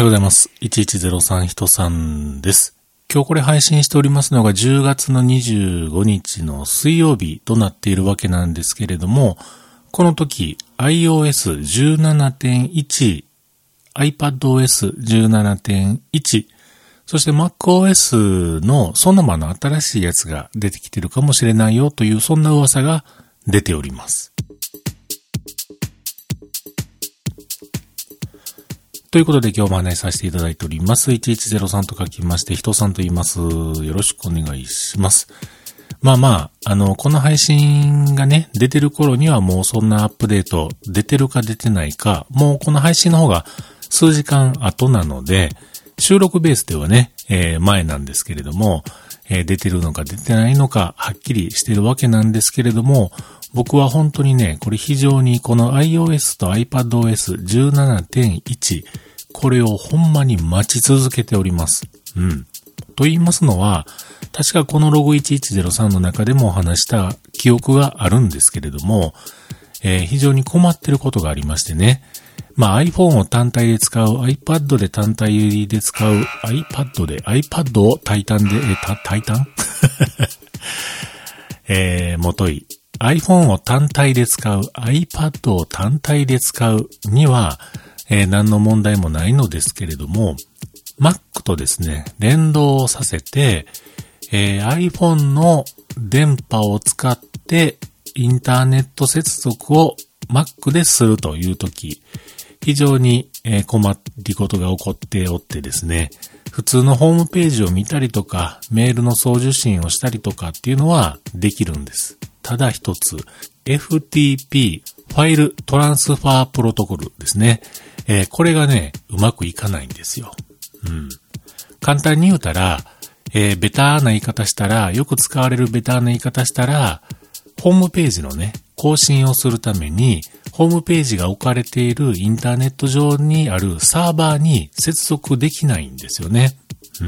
はようございます。1103人さんです。今日これ配信しておりますのが10月の25日の水曜日となっているわけなんですけれども、この時 iOS17.1、iPadOS17.1、そして MacOS のそのままの新しいやつが出てきてるかもしれないよというそんな噂が出ております。ということで今日も案内させていただいております。1103と書きまして、人さんと言います。よろしくお願いします。まあまあ、あの、この配信がね、出てる頃にはもうそんなアップデート出てるか出てないか、もうこの配信の方が数時間後なので、収録ベースではね、えー、前なんですけれども、えー、出てるのか出てないのかはっきりしてるわけなんですけれども、僕は本当にね、これ非常にこの iOS と iPadOS17.1、これをほんまに待ち続けております。うん。と言いますのは、確かこのログ1103の中でもお話した記憶があるんですけれども、えー、非常に困ってることがありましてね。まあ iPhone を単体で使う、iPad で単体で使う、iPad で、iPad をタイタンで、え、た、タイタン？えー、もとい、iPhone を単体で使う、iPad を単体で使うには、えー、何の問題もないのですけれども、Mac とですね、連動させて、えー、iPhone の電波を使ってインターネット接続を Mac でするというとき、非常に困りことが起こっておってですね、普通のホームページを見たりとか、メールの送受信をしたりとかっていうのはできるんです。ただ一つ、FTP、ファイルトランスファープロトコルですね。えー、これがね、うまくいかないんですよ。うん。簡単に言うたら、えー、ベターな言い方したら、よく使われるベターな言い方したら、ホームページのね、更新をするために、ホームページが置かれているインターネット上にあるサーバーに接続できないんですよね。う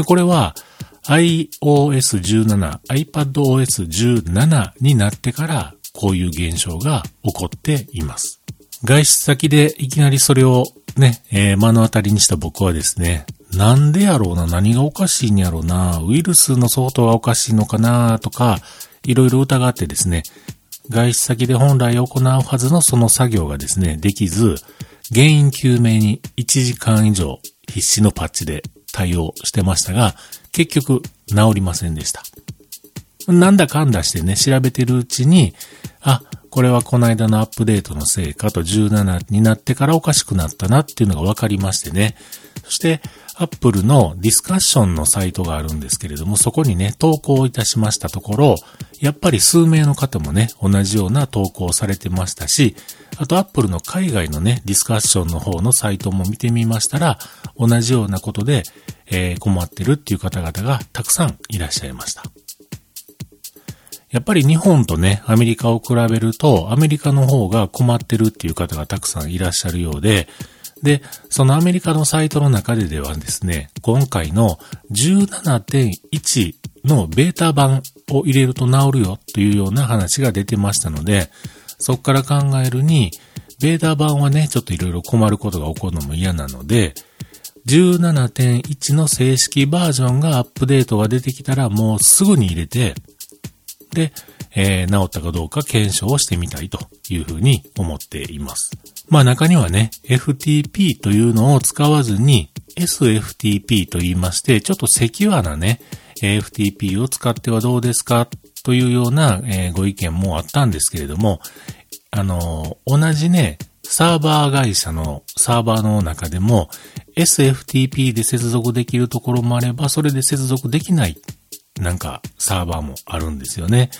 ん。これは、iOS17、iPadOS17 になってからこういう現象が起こっています。外出先でいきなりそれをね、えー、目の当たりにした僕はですね、なんでやろうな、何がおかしいんやろうな、ウイルスの相当がおかしいのかな、とか、いろいろ疑ってですね、外出先で本来行うはずのその作業がですね、できず、原因究明に1時間以上必死のパッチで対応してましたが、結局治りませんでした。なんだかんだしてね、調べてるうちに、あ、これはこの間のアップデートのせいかと17になってからおかしくなったなっていうのが分かりましてね。そして、アップルのディスカッションのサイトがあるんですけれども、そこにね、投稿いたしましたところ、やっぱり数名の方もね、同じような投稿をされてましたし、あとアップルの海外のね、ディスカッションの方のサイトも見てみましたら、同じようなことで、えー、困ってるっていう方々がたくさんいらっしゃいました。やっぱり日本とね、アメリカを比べると、アメリカの方が困ってるっていう方がたくさんいらっしゃるようで、で、そのアメリカのサイトの中でではですね、今回の17.1のベータ版を入れると治るよというような話が出てましたので、そこから考えるに、ベータ版はね、ちょっといろいろ困ることが起こるのも嫌なので、17.1の正式バージョンがアップデートが出てきたらもうすぐに入れて、で、えー、治ったかどうか検証をしてみたいというふうに思っています。まあ中にはね、FTP というのを使わずに SFTP と言いまして、ちょっとセキュアなね、FTP を使ってはどうですか？というような、え、ご意見もあったんですけれども、あの、同じね、サーバー会社のサーバーの中でも SFTP で接続できるところもあれば、それで接続できないなんかサーバーもあるんですよね。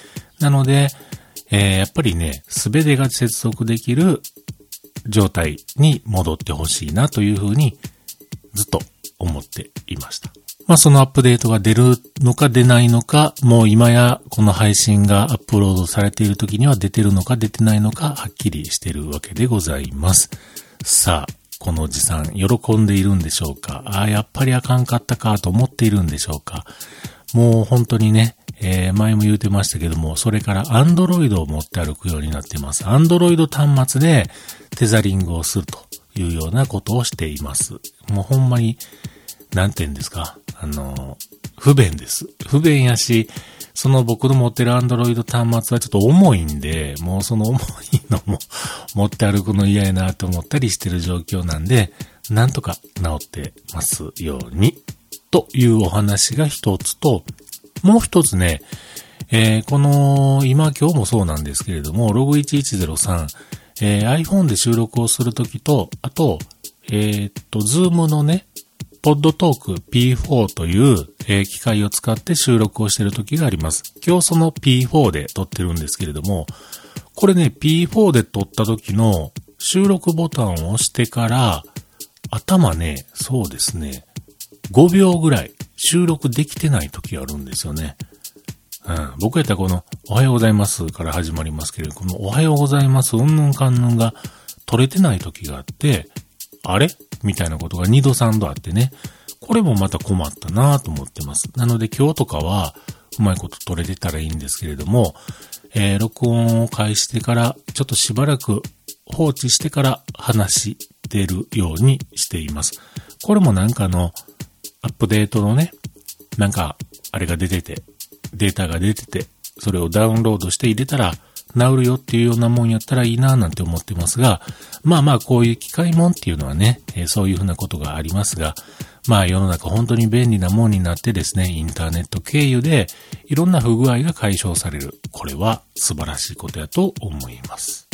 なので、えー、やっぱりね、すべてが接続できる状態に戻ってほしいなというふうにずっと思っていました。まあそのアップデートが出るのか出ないのか、もう今やこの配信がアップロードされている時には出てるのか出てないのかはっきりしてるわけでございます。さあ、このおじさん喜んでいるんでしょうか？ああ、やっぱりあかんかったかと思っているんでしょうか？もう本当にね、えー、前も言うてましたけども、それからアンドロイドを持って歩くようになっています。アンドロイド端末でテザリングをするというようなことをしています。もうほんまに、なんて言うんですか、あの、不便です。不便やし、その僕の持ってるアンドロイド端末はちょっと重いんで、もうその重いのも持って歩くの嫌やなと思ったりしてる状況なんで、なんとか治ってますように、というお話が一つと、もう一つね、えー、この、今今日もそうなんですけれども、ログ1103、えー、iPhone で収録をするときと、あと、えー、っと、ズームのね、ポッドトーク P4 という、えー、機械を使って収録をしているときがあります。今日その P4 で撮ってるんですけれども、これね、P4 で撮った時の収録ボタンを押してから、頭ね、そうですね、5秒ぐらい収録できてない時あるんですよね。うん、僕やったらこの、おはようございますから始まりますけれど、このおはようございます、うんぬんかんぬんが取れてない時があって、あれ？みたいなことが2度3度あってね、これもまた困ったなと思ってます。なので今日とかは、うまいこと取れてたらいいんですけれども、えー、録音を開してから、ちょっとしばらく放置してから話してるようにしています。これもなんかのアップデートのね、なんか、あれが出てて、データが出てて、それをダウンロードして入れたら治るよっていうようなもんやったらいいななんて思ってますが、まあまあこういう機械もんっていうのはね、え、そういうふうなことがありますが、まあ世の中本当に便利なもんになってですね、インターネット経由でいろんな不具合が解消される。これは素晴らしいことやと思います。